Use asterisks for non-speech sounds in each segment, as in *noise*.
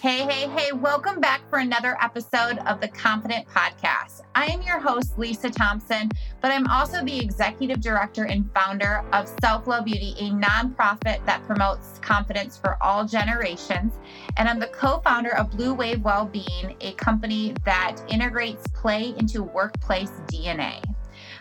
Hey, hey, hey, welcome back for another episode of the Confident Podcast. I am your host, Lisa Thompson, but I'm also the executive director and founder of Self Love Beauty, a nonprofit that promotes confidence for all generations. And I'm the co founder of BluWave Wellbeing, a company that integrates play into workplace DNA.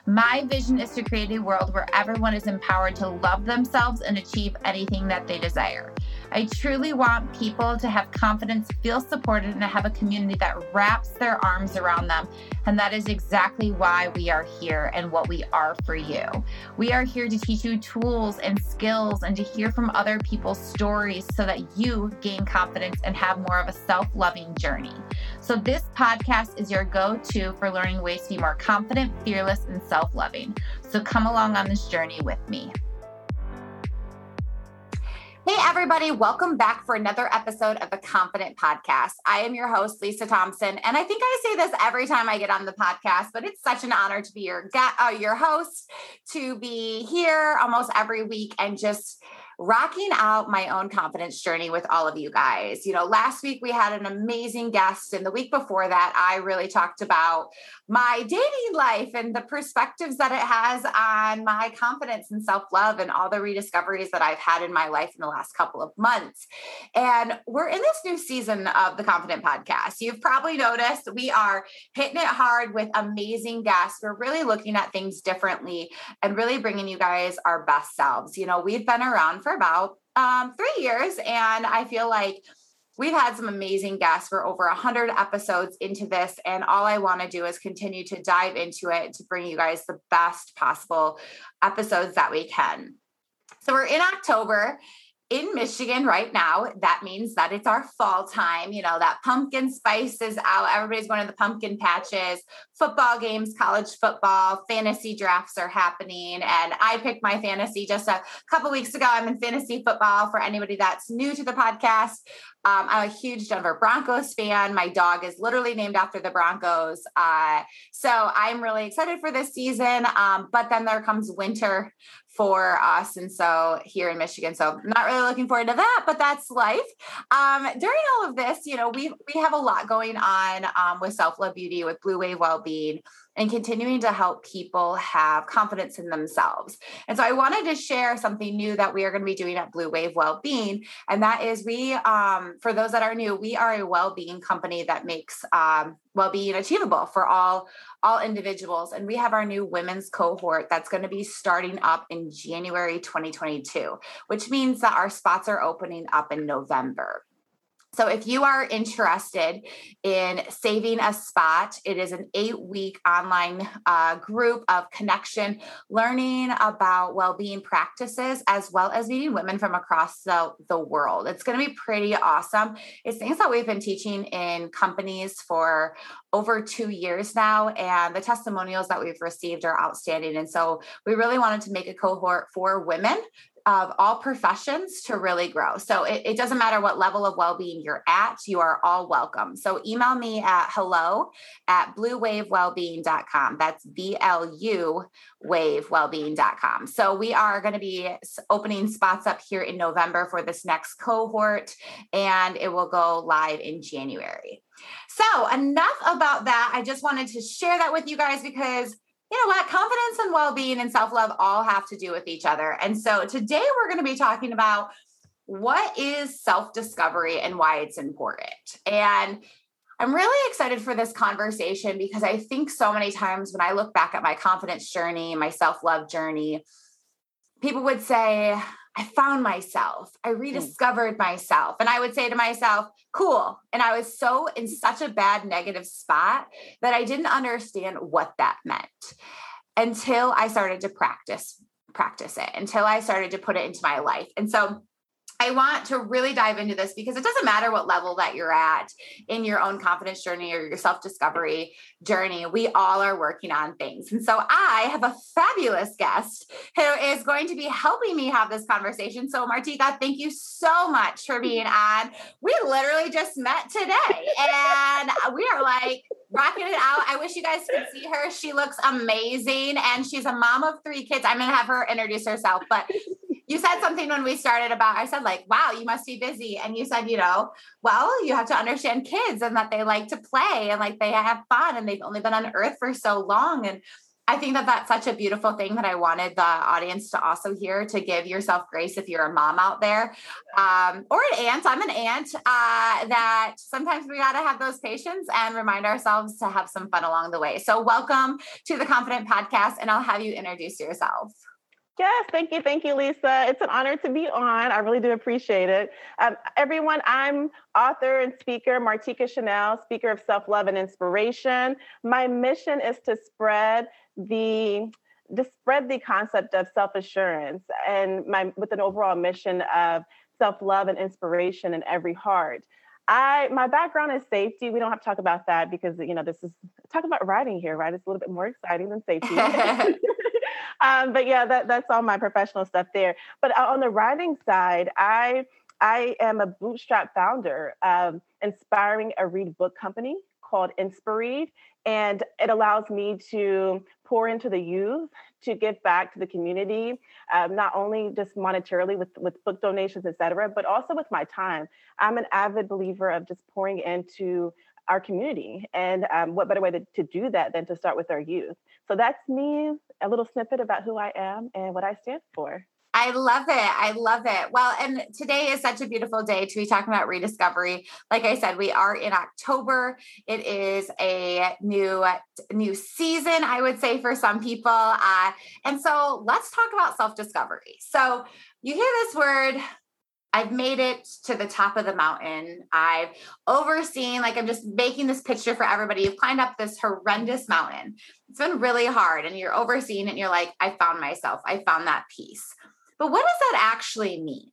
My vision is to create a world where everyone is empowered to love themselves and achieve anything that they desire. I truly want people to have confidence, feel supported, and to have a community that wraps their arms around them. And that is exactly why we are here and what we are for you. We are here to teach you tools and skills and to hear from other people's stories so that you gain confidence and have more of a self loving journey. So, this podcast is your go to for learning ways to be more confident, fearless, and self loving. So, come along on this journey with me. Hey, everybody, welcome back for another episode of the Confident Podcast. I am your host, Lisa Thompson, and I think I say this every time I get on the podcast, but it's such an honor to be your, uh, your host, to be here almost every week and just rocking out my own confidence journey with all of you guys. You know, last week we had an amazing guest, and the week before that, I really talked about my dating life and the perspectives that it has on my confidence and self love and all the rediscoveries that I've had in my life in the last couple of months. And we're in this new season of the Confident Podcast. You've probably noticed we are hitting it hard with amazing guests. We're really looking at things differently and really bringing you guys our best selves. You know, we've been around for about um, three years. And I feel like we've had some amazing guests. We're over 100 episodes into this. And all I want to do is continue to dive into it to bring you guys the best possible episodes that we can. So we're in October in Michigan right now, that means that it's our fall time. You know, that pumpkin spice is out. Everybody's going to the pumpkin patches, football games, college football, fantasy drafts are happening. And I picked my fantasy just a couple weeks ago. I'm in fantasy football for anybody that's new to the podcast. Um, I'm a huge Denver Broncos fan. My dog is literally named after the Broncos. Uh, so I'm really excited for this season. Um, but then there comes winter for us. And so here in Michigan, so not really looking forward to that, but that's life. Um, during all of this, you know, we we have a lot going on um, with Self Love Beauty, with BluWave Wellbeing and continuing to help people have confidence in themselves. And so I wanted to share something new that we are going to be doing at BluWave Wellbeing. And that is we, um, for those that are new, we are a well-being company that makes um, well-being achievable for all all individuals and we have our new women's cohort that's going to be starting up in January 2022 which means that our spots are opening up in November so, if you are interested in saving a spot, it is an eight week online uh, group of connection, learning about well being practices, as well as meeting women from across the, the world. It's going to be pretty awesome. It's things that we've been teaching in companies for over two years now, and the testimonials that we've received are outstanding. And so, we really wanted to make a cohort for women of all professions to really grow. So it, it, doesn't matter what level of well-being you're at, you are all welcome. So email me at hello at bluwavewellbeing.com. That's B-L-U wavewellbeing.com. So we are going to be opening spots up here in November for this next cohort, and it will go live in January. So enough about that. I just wanted to share that with you guys because you know what? Confidence and well being and self love all have to do with each other. And so today we're going to be talking about what is self discovery and why it's important. And I'm really excited for this conversation because I think so many times when I look back at my confidence journey, my self love journey, people would say, I found myself. I hmm. rediscovered myself. And I would say to myself, cool. And I was so in such a bad negative spot that I didn't understand what that meant until I started to practice practice it until I started to put it into my life. And so I want to really dive into this because it doesn't matter what level that you're at in your own confidence journey or your self discovery journey. We all are working on things. And so I have a fabulous guest who is going to be helping me have this conversation. So, Martika, thank you so much for being on. We literally just met today and we are like, rocking it out. I wish you guys could see her. She looks amazing and she's a mom of three kids. I'm going to have her introduce herself, but you said something when we started about i said like wow you must be busy and you said you know well you have to understand kids and that they like to play and like they have fun and they've only been on earth for so long and I think that that's such a beautiful thing that I wanted the audience to also hear to give yourself grace if you're a mom out there um, or an aunt. I'm an aunt uh, that sometimes we got to have those patience and remind ourselves to have some fun along the way. So, welcome to the Confident Podcast, and I'll have you introduce yourself. Yes, thank you. Thank you, Lisa. It's an honor to be on. I really do appreciate it. Um, everyone, I'm author and speaker Martika Shanel, speaker of self love and inspiration. My mission is to spread the to spread the concept of self assurance and my with an overall mission of self love and inspiration in every heart. I my background is safety. We don't have to talk about that because you know this is talk about writing here, right? It's a little bit more exciting than safety. *laughs* *laughs* um, but yeah, that, that's all my professional stuff there. But uh, on the writing side, I I am a bootstrap founder of Inspiring a Read book company called Inspiread. And it allows me to pour into the youth, to give back to the community, um, not only just monetarily with, with book donations, et cetera, but also with my time. I'm an avid believer of just pouring into our community. And um, what better way to, to do that than to start with our youth? So that's me, a little snippet about who I am and what I stand for. I love it. I love it. Well, and today is such a beautiful day to be talking about rediscovery. Like I said, we are in October. It is a new new season, I would say, for some people. Uh, and so let's talk about self discovery. So you hear this word I've made it to the top of the mountain. I've overseen, like, I'm just making this picture for everybody. You've climbed up this horrendous mountain. It's been really hard, and you're overseeing it, and you're like, I found myself. I found that peace. But what does that actually mean?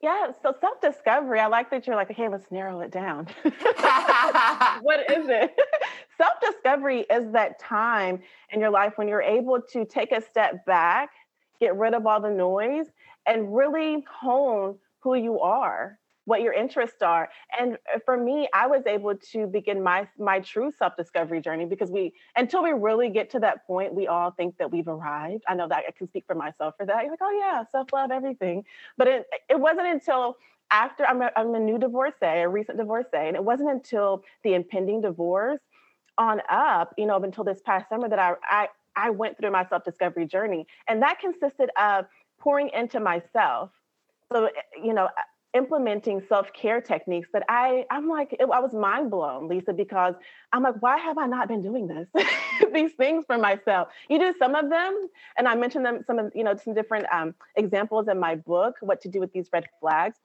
Yeah, so self discovery, I like that you're like, okay, let's narrow it down. *laughs* what is it? *laughs* self discovery is that time in your life when you're able to take a step back, get rid of all the noise, and really hone who you are what your interests are. And uh, for me i was able to begin my my true self-discovery journey because we until we really get to that point we all think that we've arrived. I know that i can speak for myself for that. You're like oh yeah self-love everything. But it it wasn't until after I'm a, I'm a new divorcee a recent divorcee and it wasn't until the impending divorce on up you know until this past summer that i i I went through my self discovery journey, and that consisted of pouring into myself. So, eh, you know, implementing self-care techniques that I I'm like it, I was mind blown, Lisa, because I'm like, why have I not been doing this? *laughs* These things for myself. You do some of them, and I mentioned them some of you know some different um, examples in my book, what to do with these red flags.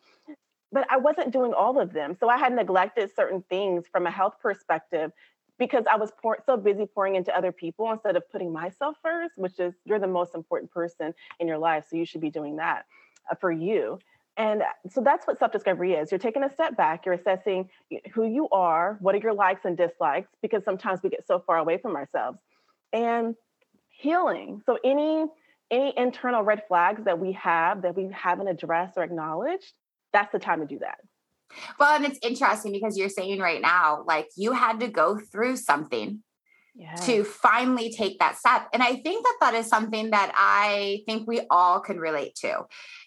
But I wasn't doing all of them, so I had neglected certain things from a health perspective because I was pour- so busy pouring into other people instead of putting myself first, which is you're the most important person in your life, so you should be doing that uh, for you. And so that's what self discovery is. You're taking a step back, you're assessing who you are, what are your likes and dislikes, because sometimes we get so far away from ourselves. And healing. So any any internal red flags that we have that we haven't addressed or acknowledged, that's the time to do that. Well, and it's interesting because you're saying right now, like you had to go through something yes. to finally take that step. And I think that that is something that I think we all can relate to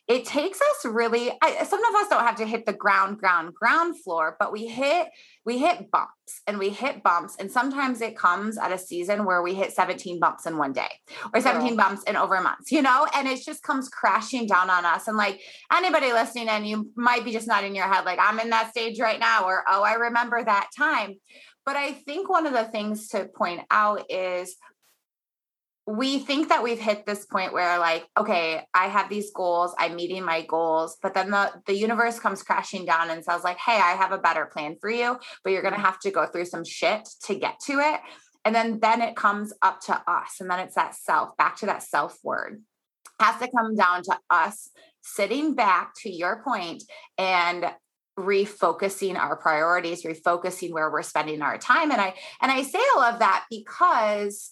it takes us really I, some of us don't have to hit the ground ground ground floor but we hit we hit bumps and we hit bumps and sometimes it comes at a season where we hit 17 bumps in one day or 17 bumps in over months you know and it just comes crashing down on us and like anybody listening and you might be just not in your head like i'm in that stage right now or oh i remember that time but i think one of the things to point out is we think that we've hit this point where like okay i have these goals i'm meeting my goals but then the the universe comes crashing down and says like hey i have a better plan for you but you're going to have to go through some shit to get to it. And then then it comes up to us and then it's that self back to that self word has to come down to us sitting back to your point and refocusing our priorities refocusing where we're spending our time. And i and i say all of that because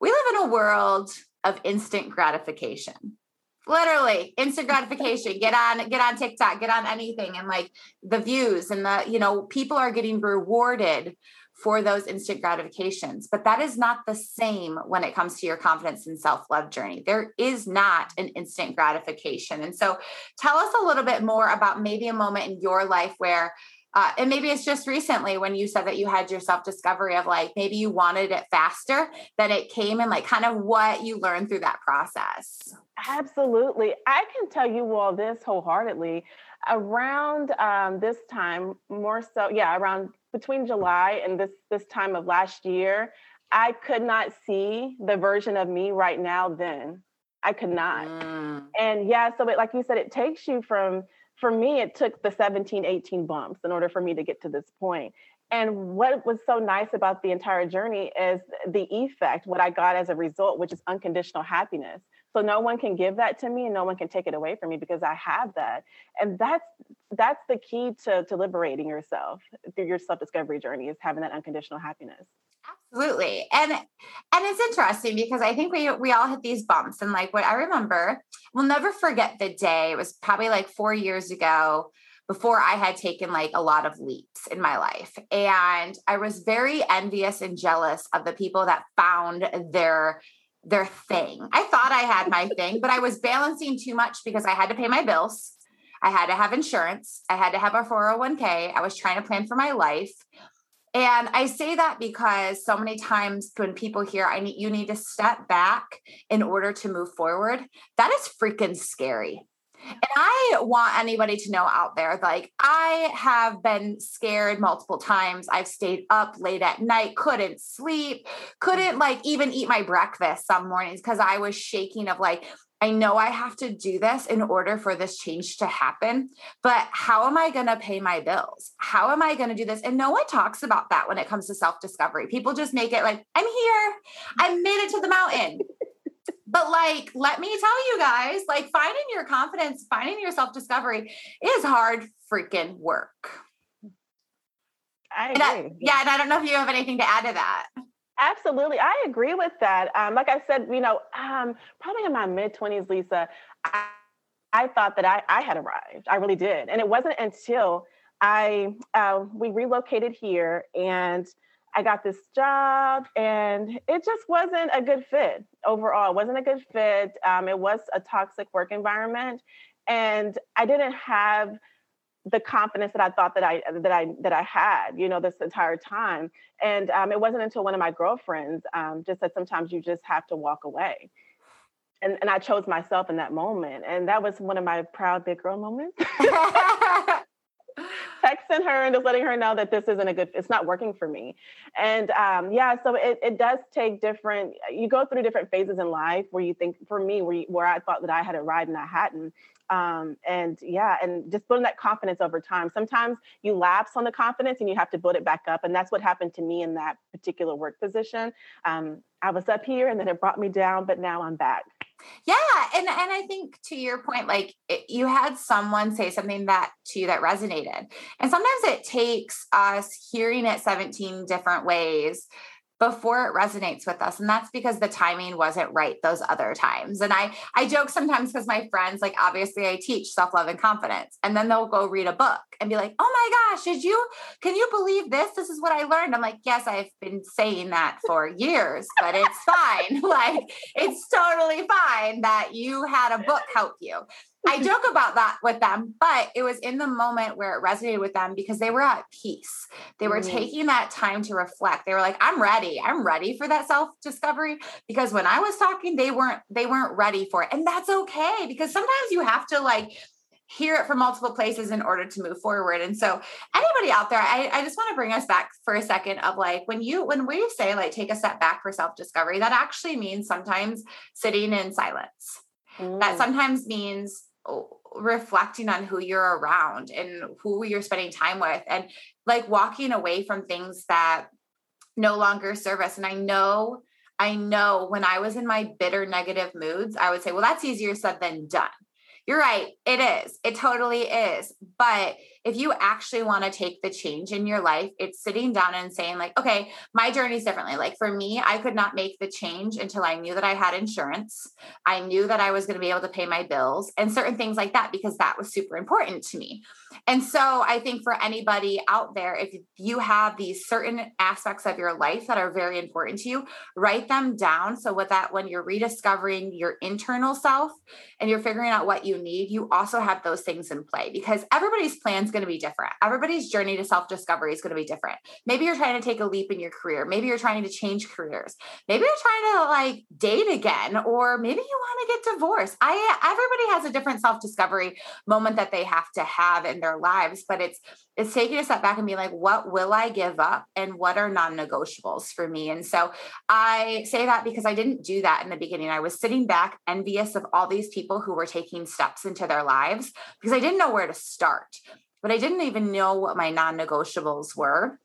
we live in a world of instant gratification literally instant gratification get on get on tiktok get on anything and like the views and the you know people are getting rewarded for those instant gratifications. But that is not the same when it comes to your confidence and self love journey. There is not an instant gratification. And so tell us a little bit more about maybe a moment in your life where uh, and maybe it's just recently when you said that you had your self discovery of like maybe you wanted it faster than it came and like kind of what you learned through that process. Absolutely. I can tell you all this wholeheartedly. Around um, this time, more so, yeah, around between July and this this time of last year, I could not see the version of me right now then. I could not. Mm. And yeah, so it, like you said, it takes you from for me, it took the 17, 18 bumps in order for me to get to this point. And what was so nice about the entire journey is the effect, what I got as a result, which is unconditional happiness. So no one can give that to me and no one can take it away from me because I have that. And that's that's the key to, to liberating yourself through your self-discovery journey is having that unconditional happiness. Absolutely. And and it's interesting because I think we we all hit these bumps and like what I remember, we'll never forget the day. It was probably like 4 years ago before I had taken like a lot of leaps in my life. And I was very envious and jealous of the people that found their their thing. I thought I had my thing, but I was balancing too much because I had to pay my bills. I had to have insurance. I had to have a 401k. I was trying to plan for my life. And I say that because so many times when people hear I need you need to step back in order to move forward, that is freaking scary. And I want anybody to know out there like, I have been scared multiple times. I've stayed up late at night, couldn't sleep, couldn't mm. like even eat my breakfast some mornings because I was shaking of like, I know I have to do this in order for this change to happen, but how am I going to pay my bills? How am I going to do this? And no one talks about that when it comes to self discovery. People just make it like, I'm here, I made it to the mountain. but like, let me tell you guys, like, finding your confidence, finding your self discovery is hard freaking work. I agree. I, yeah. And I don't know if you have anything to add to that. Absolutely. I agree with that. Um, like I said, you know, um, probably in my mid 20s, Lisa, I, I thought that I, I had arrived. I really did. And it wasn't until I uh, we relocated here and I got this job and it just wasn't a good fit overall. It wasn't a good fit. Um, it was a toxic work environment. And I didn't have the confidence that I thought that I that I that I had, you know, this entire time. And um, it wasn't until one of my girlfriends um, just said, sometimes you just have to walk away. And and I chose myself in that moment, and that was one of my proud big girl moments. *laughs* *laughs* Texting her and just letting her know that this isn't a good, it's not working for me. And um, yeah, so it, it does take different, you go through different phases in life where you think, for me, where, you, where I thought that I had arrived and I hadn't. Um, and yeah, and just building that confidence over time. Sometimes you lapse on the confidence and you have to build it back up. And that's what happened to me in that particular work position. Um, I was up here and then it brought me down, but now I'm back. Yeah, and and I think to your point, like it, you had someone say something that to you that resonated, and sometimes it takes us hearing it seventeen different ways before it resonates with us. And that's because the timing wasn't right those other times. And i i joke sometimes because my friends like obviously i teach self-love and confidence. And then they'll go read a book and be like oh my gosh did you can you believe this? This is what i learned. I'm like yes i've been saying that for years but it's fine. *laughs* Like it's totally fine that you had a book help you I joke about that with them, but it was in the moment where it resonated with them because they were at peace. They were mm-hmm. taking that time to reflect. They were like, "I'm ready. I'm ready for that self-discovery." Because when I was talking, they weren't they weren't ready for it. And that's okay because sometimes you have to like hear it from multiple places in order to move forward. And so anybody out there, I, I just want to bring us back for a second of like when you when we say like take a step back for self-discovery, that actually means sometimes sitting in silence. Mm. That sometimes means reflecting on who you're around and who you're spending time with and like walking away from things that no longer serve us. And i know i know when i was in my bitter negative moods i would say well that's easier said than done. You're right. It is. It totally is. But if you actually want to take the change in your life, it's sitting down and saying, like, okay, my journey is differently. Like for me, I could not make the change until I knew that I had insurance. I knew that I was going to be able to pay my bills and certain things like that because that was super important to me. And so I think for anybody out there, if you have these certain aspects of your life that are very important to you, write them down. So with that, when you're rediscovering your internal self and you're figuring out what you need, you also have those things in play because everybody's plan is going to be different. Everybody's journey to self discovery is going to be different. Maybe you're trying to take a leap in your career. Maybe you're trying to change careers. Maybe you're trying to like date again, or maybe you want to get divorced. I everybody has a different self discovery moment that they have to have in their lives, but it's it's taking a step back and being like, what will I give up and what are non negotiables for me? And so I say that because I didn't do that in the beginning. I was sitting back envious of all these people who were taking steps into their lives because I didn't know where to start, but I didn't even know what my non negotiables were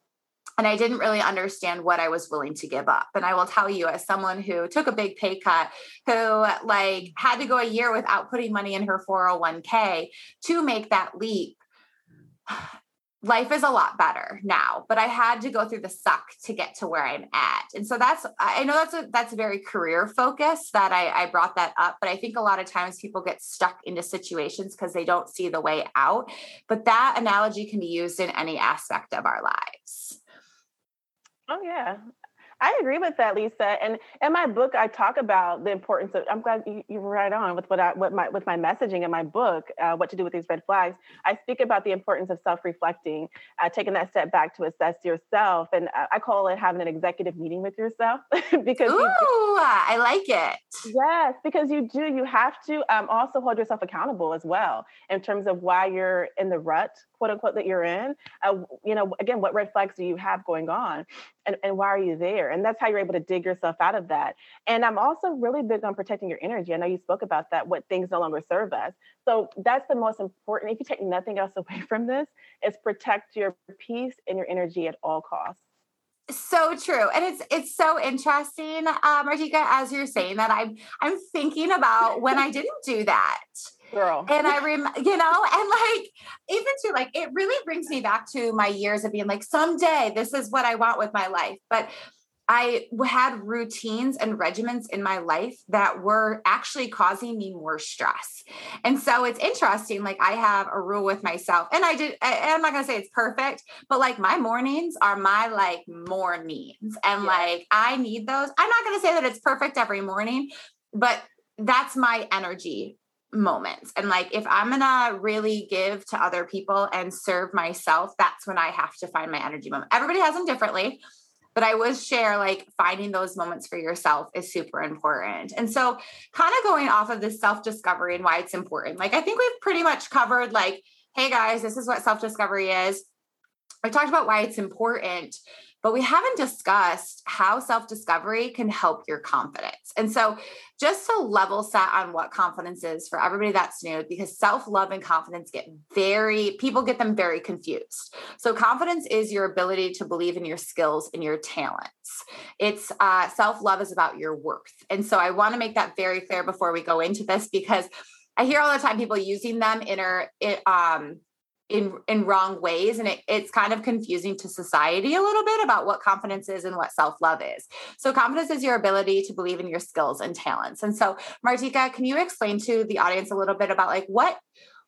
and I didn't really understand what I was willing to give up. And I will tell you, as someone who took a big pay cut, who like had to go a year without putting money in her 401k to make that leap, life is a lot better now but i had to go through the suck to get to where i'm at. And so that's i know that's a that's a very career focus that i i brought that up but i think a lot of times people get stuck into situations because they don't see the way out. But that analogy can be used in any aspect of our lives. Oh yeah, I agree with that, Lisa. And in my book, I talk about the importance of. I'm glad you, you were right on with what I, what my with my messaging in my book. Uh, what to do with these red flags? I speak about the importance of self-reflecting, uh, taking that step back to assess yourself, and I call it having an executive meeting with yourself *laughs* because. Ooh, do, I like it. Yes, because you do. You have to um, also hold yourself accountable as well in terms of why you're in the rut quote unquote that you're in uh, you know again what red flags do you have going on? And, and why are you there? And that's how you're able to dig yourself out of that. And i'm also really big on protecting your energy. I know you spoke about that what things no longer serve us. So that's the most important if you take nothing else *laughs* away from this is protect your peace and your energy at all costs. So true. And it's it's so interesting uh, martika as you're saying that i'm i'm thinking about when i *laughs* didn't do that girl. And I rem, you know, and like even to like it really brings me back to my years of being like, someday this is what I want with my life. But I had routines and regimens in my life that were actually causing me more stress. And so it's interesting. Like I have a rule with myself, and I did, I, I'm not going to say it's perfect, but like my mornings are my like mornings. And yeah. like I need those. I'm not going to say that it's perfect every morning, but that's my energy moments. And like, if I'm gonna really give to other people and serve myself, that's when I have to find my energy moment. Everybody has them differently, but I would share like finding those moments for yourself is super important. And so, kind of going off of this self discovery and why it's important, like, I think we've pretty much covered, like, hey guys, this is what self discovery is. I talked about why it's important but we haven't discussed how self discovery can help your confidence. And so, just to level set on what confidence is for everybody that's new, because self love and confidence get very, people get them very confused. So, confidence is your ability to believe in your skills and your talents. It's uh, self love is about your worth. And so, I want to make that very clear before we go into this because I hear all the time people using them in a, um, in in wrong ways and it, it's kind of confusing to society a little bit about what confidence is and what self-love is. So confidence is your ability to believe in your skills and talents. And so martika can you explain to the audience a little bit about like what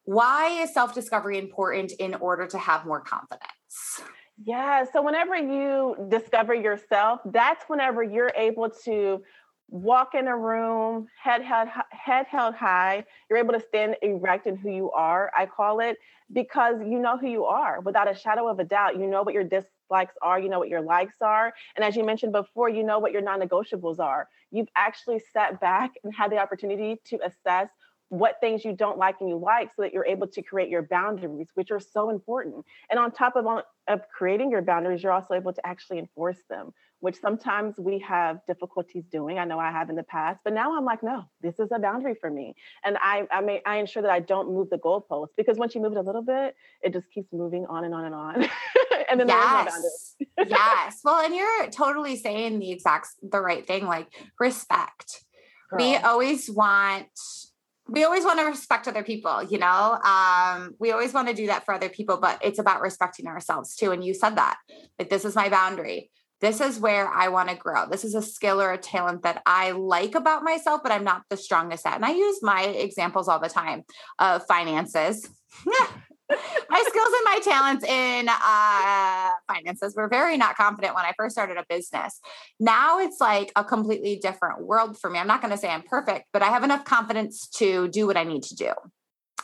why is self-discovery important in order to have more confidence? Yeah so whenever you discover yourself that's whenever you're able to walk in a room, head held, head held high. You're able to stand erect in who you are, I call it, because you know who you are without a shadow of a doubt. You know what your dislikes are, you know what your likes are. And as you mentioned before, you know what your non negotiables are. You've actually sat back and had the opportunity to assess what things you don't like and you like so that you're able to create your boundaries which are so important and on top of, of creating your boundaries you're also able to actually enforce them which sometimes we have difficulties doing. I know I have in the past, but now I'm like, no, this is a boundary for me. And I, I may, I ensure that I don't move the goalpost because once you move it a little bit, it just keeps moving on and on and on. *laughs* and then yes. No yes. Well, and you're totally saying the exact, the right thing, like respect. Girl. We always want we always want to respect other people, you know. Um, we always want to do that for other people, but it's about respecting ourselves too. And you said that, like, this is my boundary. This is where I want to grow. This is a skill or a talent that I like about myself, but I'm not the strongest at. And I use my examples all the time of finances. *laughs* my skills and my talents in uh, finances were very not confident when I first started a business. Now it's like a completely different world for me. I'm not going to say I'm perfect, but I have enough confidence to do what I need to do.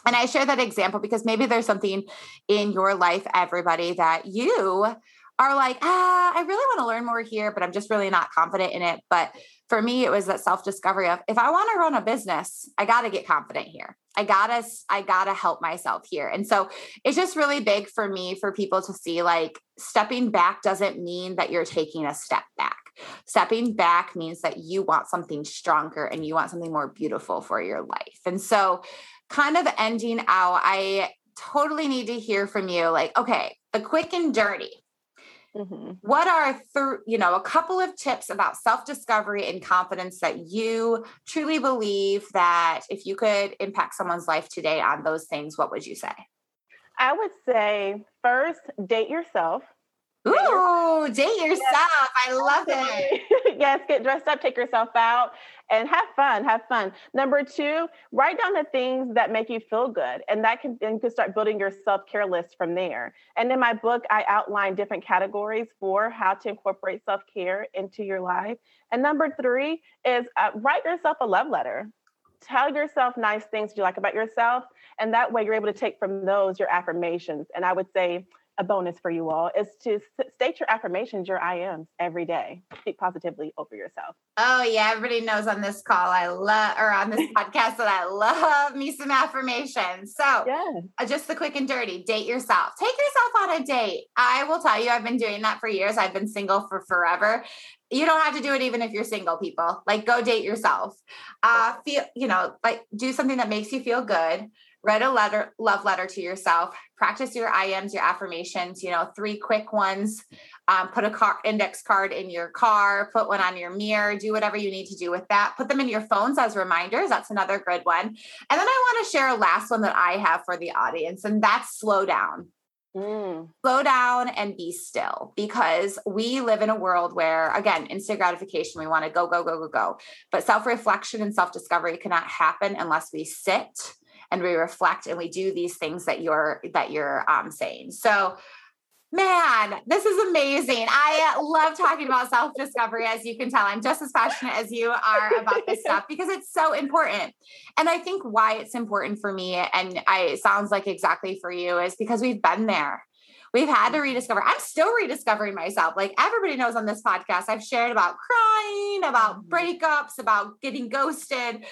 And I share that example because maybe there's something in your life, everybody, that you are like, ah, I really want to learn more here, but I'm just really not confident in it. But for me, it was that self discovery of if I want to run a business, I got to get confident here. I gotta, I gotta help myself here. And so it's just really big for me for people to see like stepping back doesn't mean that you're taking a step back. Stepping back means that you want something stronger and you want something more beautiful for your life. And so, kind of ending out, I totally need to hear from you like, okay, the quick and dirty Mm-hmm. What are th- you know a couple of tips about self-discovery and confidence that you truly believe that if you could impact someone's life today on those things, what would you say? I would say first, date yourself. Ooh, date yourself. Yes. I love it. *laughs* yes, get dressed up, take yourself out, and have fun. Have fun. Number two, write down the things that make you feel good. And that can then you can start building your self-care list from there. And in my book, I outline different categories for how to incorporate self-care into your life. And number three is uh, write yourself a love letter tell yourself nice things you like about yourself and that way you're able to take from those your affirmations and i would say a bonus for you all is to state your affirmations, your I ams every day. Speak positively over yourself. Oh yeah, everybody knows on this call I love or on this *laughs* podcast that I love me some affirmations. So yeah. Uh, just the quick and dirty, date yourself. Take yourself on a date. I will tell you, I've been doing that for years. I've been single for forever. You don't have to do it even if you're single, people. Like go date yourself. Uh feel, you know, like do something that makes you feel good write a letter love letter to yourself practice your iams your affirmations you know three quick ones um, put a car index card in your car put one on your mirror do whatever you need to do with that put them in your phones as reminders that's another good one and then i want to share a last one that i have for the audience and that's slow down Mm. Slow down and be still because we live in a world where, again, instant gratification, we want to go, go, go, go, go. But self reflection and self discovery cannot happen unless we sit and we reflect and we do these things that you're that you're um, saying so man this is amazing i love talking about self-discovery as you can tell i'm just as passionate as you are about this *laughs* stuff because it's so important and i think why it's important for me and i it sounds like exactly for you is because we've been there we've had to rediscover. I'm still rediscovering myself. Like everybody knows on this podcast, I've shared about crying, about mm-hmm. breakups, about getting ghosted,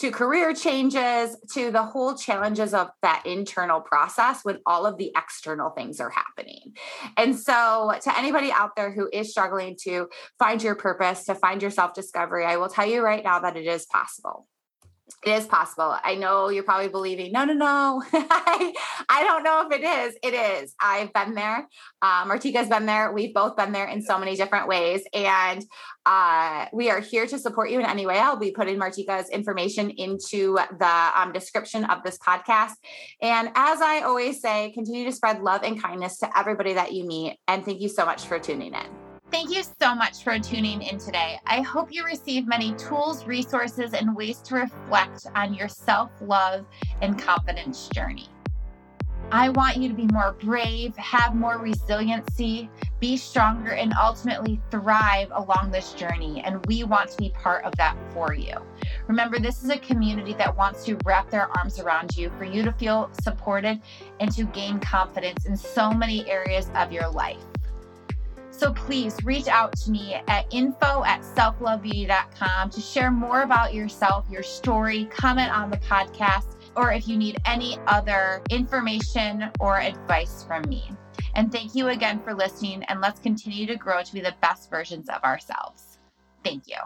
to career changes to the whole challenges of that internal process when all of the external things are happening. And so, to anybody out there who is struggling to find your purpose, to find your self discovery, I will tell you right now that it is possible it is possible. I know you're probably believing, no, no, no. *laughs* I, I don't know if it is. It is. I've been there. Uh, Martika's been there. We've both been there in so many different ways. And uh, we are here to support you in any way. I'll be putting Martika's information into the um, description of this podcast. And as I always say, continue to spread love and kindness to everybody that you meet. And thank you so much for tuning in. Thank you so much for tuning in today. I hope you receive many tools, resources, and ways to reflect on your self love and confidence journey. I want you to be more brave, have more resiliency, be stronger, and ultimately thrive along this journey. And we want to be part of that for you. Remember, this is a community that wants to wrap their arms around you for you to feel supported and to gain confidence in so many areas of your life. So please reach out to me at info at selflovebeauty.com to share more about yourself, your story, comment on the podcast, or if you need any other information or advice from me. And thank you again for listening, and let's continue to grow to be the best versions of ourselves. Thank you.